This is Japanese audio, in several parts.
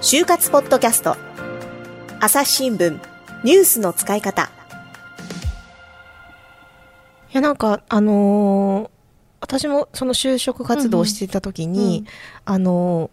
就活ポッドキャスト。朝日新聞。ニュースの使い方。いやなんかあのー私もその就職活動をしていた時に、あの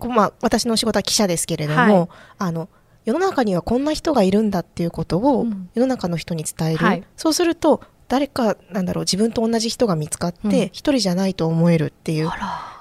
ーまあ、私の仕事は記者ですけれども、はい。あの世の中にはこんな人がいるんだっていうことをうん。世の中の人に伝える、はい。そうすると誰かなんだろう自分と同じ人が見つかっうん。て一人じゃないと思えるっていう、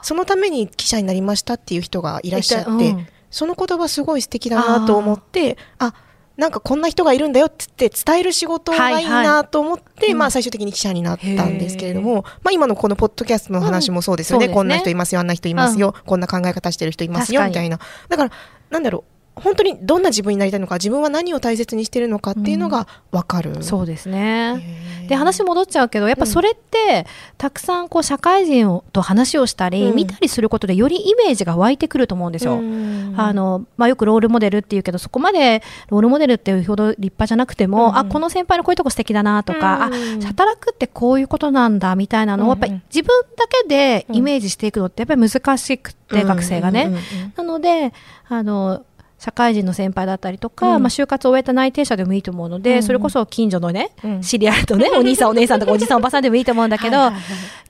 そのために記者になりましたっていう人がいらっしゃって、うん。その言葉すごい素敵だなと思ってあなんかこんな人がいるんだよって言って伝える仕事がいいなと思って、まあ最終的に記者になったんですけれども、まあ今のこのポッドキャストの話もそうですよね,、うん。ね。こんな人いますよ。あん。な人いますよ、こんな考え方してる人いますよみたいな。だからなんだろう本当にどんな自分になりたいのか自分は何を大切にしてるのかっていうのが分かる、そうですね。で話戻っちゃうけどやっぱそれって、たくさんこう社会人をと話をしたり、うん。見たりすることでよりイメージが湧いてくると思うんですよ。うん。あのまあ、よくロールモデルっていうけどそこまでロールモデルっていうほど立派じゃなくても、うん。あこの先輩のこういうとこ素敵だなとか、うん。あ働くってこういうことなんだみたいなのをやっぱりうん自分だけでイメージしていくのってやっぱり難しくて、学生がね。うんうんうん。なのであの社会人の先輩だったりとか、うん。まあ、就活を終えた内定者でもいいと思うので、うん。それこそ近所のね、うん。知り合いとね、お兄さんお姉さんとかおじさんおばさんでもいいと思うんだけど、はいはいはい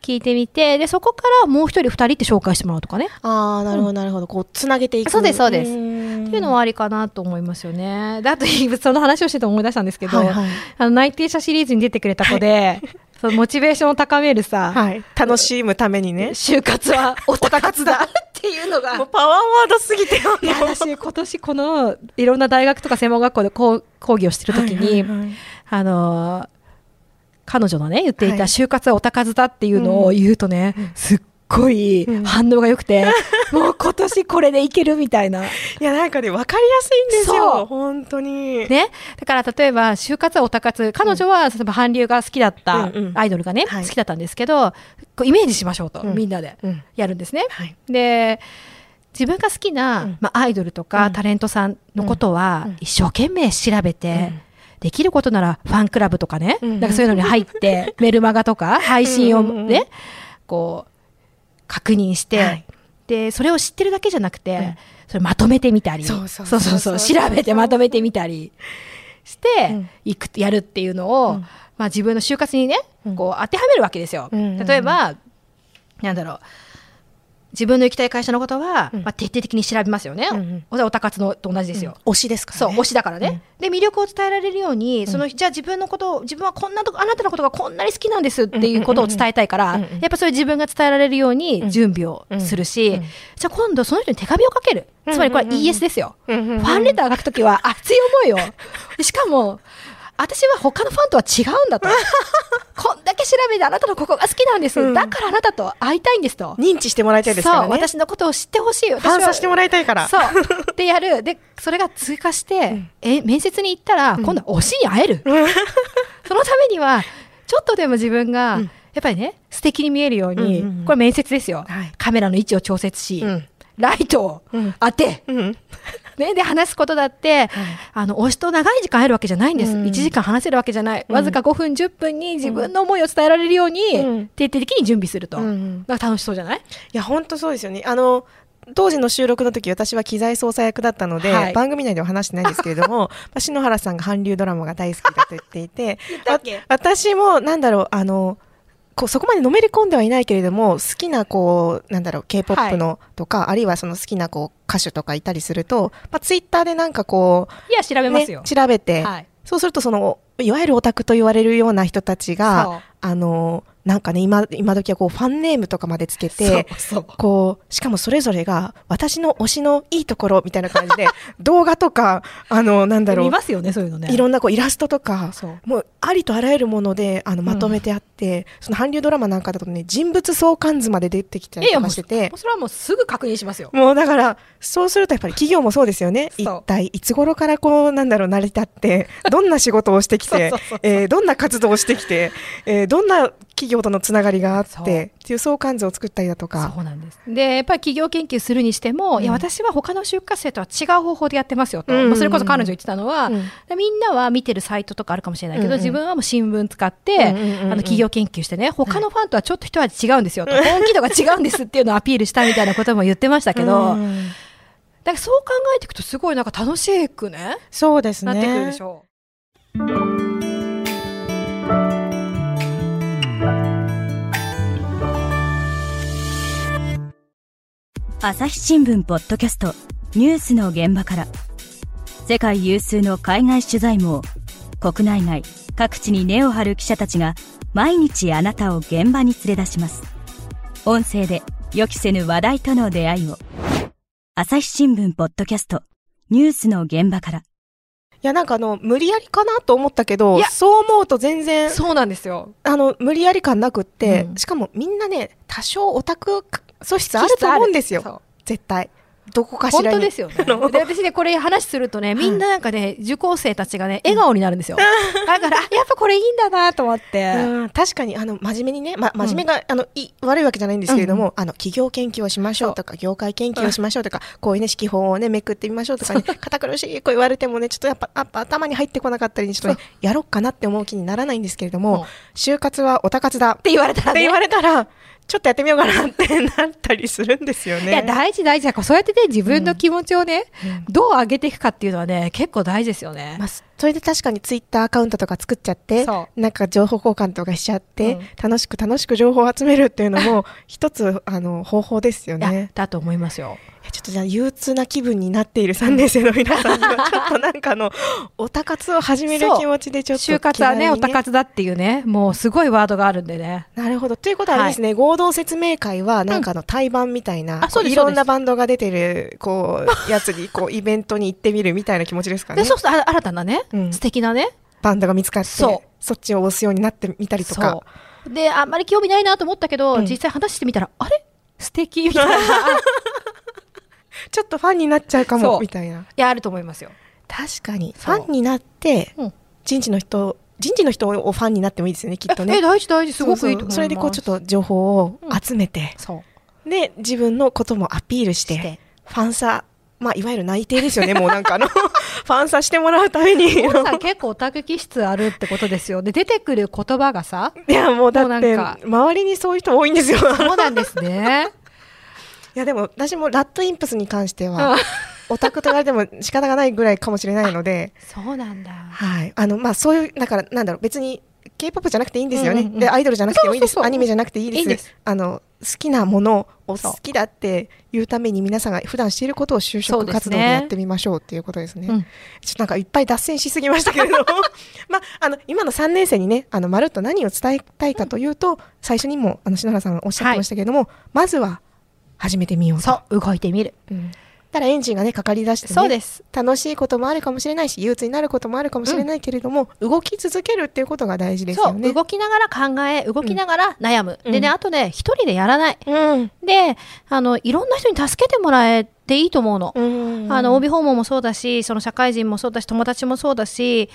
聞いてみて、で、そこからもう一人二人って紹介してもらうとかね。ああなるほどなるほど。こうつなげていく。そうですそうです。ん。っていうのはありかなと思いますよね。で、あと、その話をしてて思い出したんですけど、はいはい。あの、内定者シリーズに出てくれた子で、そのモチベーションを高めるさ、はい、楽しむためにね。就活はオタ活だっていうのが、もうパワーワードすぎてよ私今年このいろんな大学とか専門学校で講講義をしてる時に、はいはいはい。あのー彼女のね言っていはい。た就活はオタ活だっていうのを言うとね、すっごいうん。反応が良くて、もう今年これでいけるみたいな。いや、なんかね、わかりやすいんですよ。本当に。ね、だから例えば就活はオタ活彼女は例えば韓流が好きだったうんうん。アイドルがね、はい。好きだったんですけどこうイメージしましょうと、うん。みんなで。うん。やるんですね。はい。で自分が好きな、うん。まあ、アイドルとか、うん。タレントさんのことは、うん。一生懸命調べて、うん。できることならファンクラブとかね、うん。なんかそういうのに入って、メルマガとか配信をね、うんうんうん。こう、確認して、はい。で、それを知ってるだけじゃなくて、うん。それまとめてみたり、そうそうそそう。調べてまとめてみたりして、うん。いく、やるっていうのを、うん。まあ自分の就活にね、うん。こう当てはめるわけですよ。例えば、なんだろう、自分の行きたい会社のことは、うんまあ、徹底的に調べますよね。うんうんおおたかつのと同じですよ。推しですからそう、ね。推しだからね。で、魅力を伝えられるように、その、じゃあ自分のことを、自分はこんなとこ、あなたのことがこんなに好きなんですっていうことを伝えたいから、やっぱそれ自分が伝えられるように準備をするし、じゃあ今度その人に手紙をかける。うんつまりこれは ES ですよ。ファンレター書くときは熱い思いを。でしかも、私は他のファンとは違うんだと。こんだけ調べてあなたのここが好きなんです。うんだからあなたと会いたいんですと。認知してもらいたいですからそう、ね。私のことを知ってほしい。私はファンさせてもらいたいから。そう。で、やる。で、それが追加して、え、面接に行ったら、今度は推しに会える。そのためには、ちょっとでも自分が、うんやっぱりね、素敵に見えるように、うんうんうんこれ面接ですよ、はいカメラの位置を調節し、うんライトをうん当て、うん。ね、で、話すことだって、あの、推しと長い時間会えるわけじゃないんです。うん。1時間話せるわけじゃない。うん。わずか5分、10分に自分の思いを伝えられるように、うん。徹底的に準備すると。だから楽しそうじゃない？いや、本当そうですよね。あの、当時の収録の時私は機材操作役だったので、はい。番組内では話してないんですけれども、まあ篠原さんが韓流ドラマが大好きだと言っていて、わ私も、なんだろう、あの、こうそこまでのめり込んではいないけれども、好きな、こう、なんだろう、K-POP のとか、あるいはその好きな、こう、歌手とかいたりすると、まあ、ツイッターでなんかこう、いや、調べますよ。ね、調べて、はい。そうするとそのいわゆるオタクと言われるような人たちがあのなんかね今今時はこうファンネームとかまでつけてそうそう。こうしかもそれぞれが私の推しのいいところみたいな感じで 動画とかあのなんだろう。見ますよね、そういうのね。いろんなこうイラストとかそう。もうありとあらゆるものであのまとめてあって、その韓流ドラマなんかだとね人物相関図まで出てきたりとかしてて。もうそれはもうすぐ確認しますよ。もうだから、そうするとやっぱり企業もそうですよね。一体いつ頃からこう、なんだろう、成り立って、どんな仕事をしてきてそうそうそうそう、えーどんな活動をしてきて、えーね、どんな企業とのつながりがあってっていう相関図を作ったりだとか。そうなんです。で、やっぱり企業研究するにしても、うん、いや、私は他の就活生とは違う方法でやってますよと。うん、それこそ彼女言ってたのは、うん、みんなは見てるサイトとかあるかもしれないけど、うん、自分はもう新聞使って、あの、企業研究してね、他のファンとはちょっと一味違うんですよと。本気度が違うんですっていうのをアピールしたみたいなことも言ってましたけど、だからそう考えていくとすごいなんか楽しくね。そうですね。なってくるでしょう。朝日新聞ポッドキャストニュースの現場から。世界有数の海外取材網国内外各地に根を張る記者たちが毎日あなたを現場に連れ出します。音声で予期せぬ話題との出会いを。朝日新聞ポッドキャストニュースの現場から。いや、なんかあの、無理やりかなと思ったけど、そう思うと全然。そうなんですよ。あの、無理やり感なくって、うん、しかもみんなね、多少オタク素質あると思うんですよ。絶対。どこかしら本当ですよね。で、私ね、これ話するとね、みんななんかね、受講生たちがね、笑顔になるんですよ。だから、やっぱこれいいんだなと思って。確かに、あの、真面目にね、ま、真面目が、あの、い、悪いわけじゃないんですけれども、あの、企業研究をしましょうとか、業界研究をしましょうとか、こういうね、指揮法をね、めくってみましょうとかね、堅苦しいこう言われてもね、ちょっとやっぱ、やっぱ頭に入ってこなかったり、ちょっとね、やろっかなって思う気にならないんですけれども、就活はおたかつだ。って言われたら、って言われたら、ちょっとやってみようかなってなったりするんですよね。いや、大事大事。そうやってね、自分の気持ちをね、うん、どう上げていくかっていうのはね、結構大事ですよね。まあ、それで確かにツイッターアカウントとか作っちゃって、なんか情報交換とかしちゃって、うん、楽しく楽しく情報を集めるっていうのも、一つ、あの、方法ですよね。だと思いますよ。ちょっとじゃあ憂鬱な気分になっている3年生の皆さんには、ちょっとなんかの、おたかつを始める気持ちでちょっと、就活はね、おたかつだっていうね、もうすごいワードがあるんでね。なるほど。ということはですね、はい、合同説明会は、なんかの対バンみたいな、うん、いろんなバンドが出てる、こう、やつに、こう、イベントに行ってみるみたいな気持ちですかね。で、そうすると、新たなね、うん、素敵なね、バンドが見つかって、そそっちを押すようになってみたりとか。で、あんまり興味ないなと思ったけど、うん、実際話してみたら、あれ？素敵みたいな。ちょっとファンになっちゃうかもみたいな。いや、あると思いますよ。確かに。ファンになって、人事の人、人事の人をファンになってもいいですよね、きっとね。え、大事大事、すごくいいと思います。それでこう、ちょっと情報を集めて、うん、で、自分のこともアピールして、してファンサまあ、いわゆる内定ですよね、もうなんかあの、ファンサしてもらうために。さん結構オタク気質あるってことですよ。で、出てくる言葉がさ。いや、もうだって、周りにそういう人多いんですよ。そうなんですね。いやでも私もラットインプスに関しては、オタクと言われても仕方がないぐらいかもしれないので。そうなんだ。はい。あの、まあそういう、だからなんだろう、別に K-POP じゃなくていいんですよね、うんうんうん。で、アイドルじゃなくてもいいです。アニメじゃなくていいです。いいですあの、好きなものを好きだっていうために皆さんが普段していることを就職活動でやってみましょうっていうことですね。すね。うん、ちょっとなんかいっぱい脱線しすぎましたけれども。まあ、あの、今の3年生にね、あの、まるっと何を伝えたいかというと、うん、最初にも、あの、篠原さんおっしゃってましたけれども、はい、まずは、始めてみようそう、動いてみる。うんたらエンジンがね、かかりだして、ね、そうです。楽しいこともあるかもしれないし、憂鬱になることもあるかもしれないけれども、うん、動き続けるっていうことが大事ですよね。動きながら考え、動きながら悩む。うん、でね、あとね、一人でやらない。うん、で、あの、いろんな人に助けてもらえていいと思うの。あの、帯訪問もそうだし、その社会人もそうだし、友達もそうだし、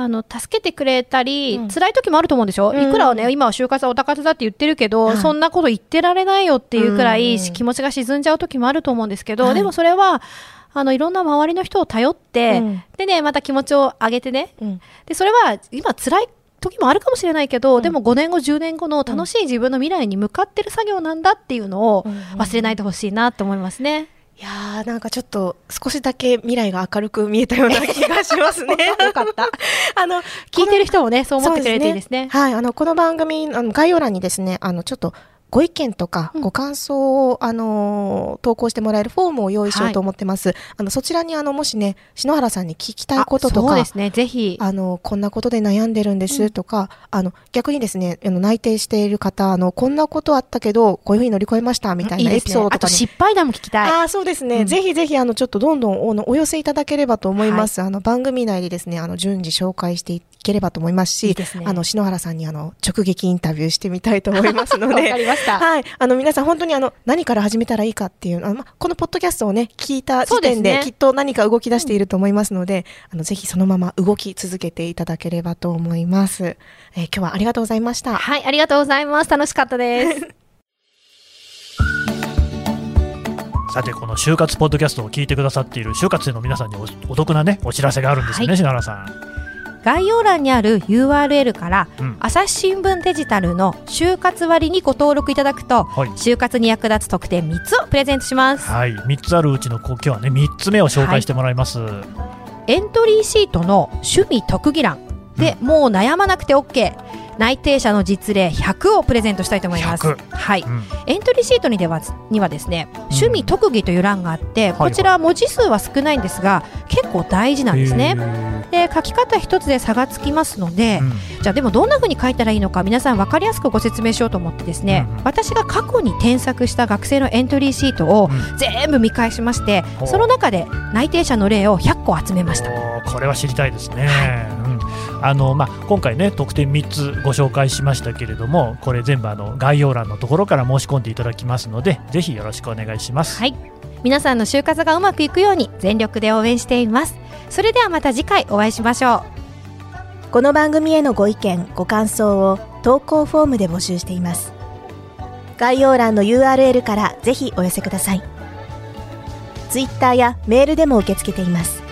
あの助けてくれたり、うん、辛い時もあると思うんでしょ、うん、いくらね今は就活はおたかつだって言ってるけど、はい、そんなこと言ってられないよっていうくらい、気持ちが沈んじゃう時もあると思うんですけど、はい、でもそれはあのいろんな周りの人を頼って、うん、でねまた気持ちを上げてね、でそれは今辛い時もあるかもしれないけど、うん、でも5年後、10年後の楽しい自分の未来に向かってる作業なんだっていうのを忘れないでほしいなと思いますね。いやーなんかちょっと少しだけ未来が明るく見えたような気がしますね。よかった。あの、聞いてる人もね、そう思ってくれていいですね。すねはい、あの、この番組、あの、概要欄にですね、あの、ちょっと、ご意見とかご感想を、うん、あの投稿してもらえるフォームを用意しようと思ってます。はい、あのそちらにあのもしね篠原さんに聞きたいこととか、そうですね。ぜひ。あのこんなことで悩んでるんですとか、うん、あの逆にですねあの内定している方あのこんなことあったけどこういうふうに乗り越えましたみたいなエピソードとか、ね、いいね、失敗談も聞きたい。あそうですね、うん、ぜひぜひあのちょっとどんどんおお寄せいただければと思います。はい、あの番組内でですねあの順次紹介していければと思いますし、いいね、あの篠原さんにあの直撃インタビューしてみたいと思いますので、した。はい。あの、皆さん本当にあの、何から始めたらいいかっていう、あの、ま、このポッドキャストをね、聞いた時点で、きっと何か動き出していると思いますので、あの、ぜひそのまま動き続けていただければと思います。えー、今日はありがとうございました。はい、ありがとうございます。楽しかったです。さてこの就活ポッドキャストを聞いてくださっている就活生の皆さんにお得なねお知らせがあるんですよね、はい、篠原さん。概要欄にある URL から、うん、朝日新聞デジタルの就活割にご登録いただくと、はい、就活に役立つ特典3つをプレゼントします。はい。3つあるうちの今日はね3つ目を紹介してもらいます、はい、エントリーシートの趣味特技欄で、うん、もう悩まなくて OK 内定者の実例100をプレゼントしたいと思います。はい、うん、エントリーシートにではにはですね、趣味特技という欄があって、こちら文字数は少ないんですが、結構大事なんですね。で書き方一つで差がつきますので、うん、じゃあでもどんな風に書いたらいいのか皆さん分かりやすくご説明しようと思ってですね、うん、私が過去に添削した学生のエントリーシートを全部見返しまして、その中で内定者の例を100個集めました。これは知りたいですね。はいあのまあ、今回ね特典3つご紹介しましたけれどもこれ全部あの概要欄のところから申し込んでいただきますのでぜひよろしくお願いします。はい。皆さんの就活がうまくいくように全力で応援しています。それではまた次回お会いしましょう。この番組へのご意見ご感想を投稿フォームで募集しています。概要欄の URL からぜひお寄せください。ツイッターやメールでも受け付けています。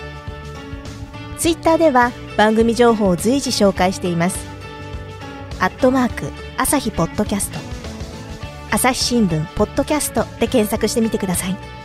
ツイッターでは番組情報を随時紹介しています。アットマーク朝日ポッドキャスト朝日新聞ポッドキャストで検索してみてください。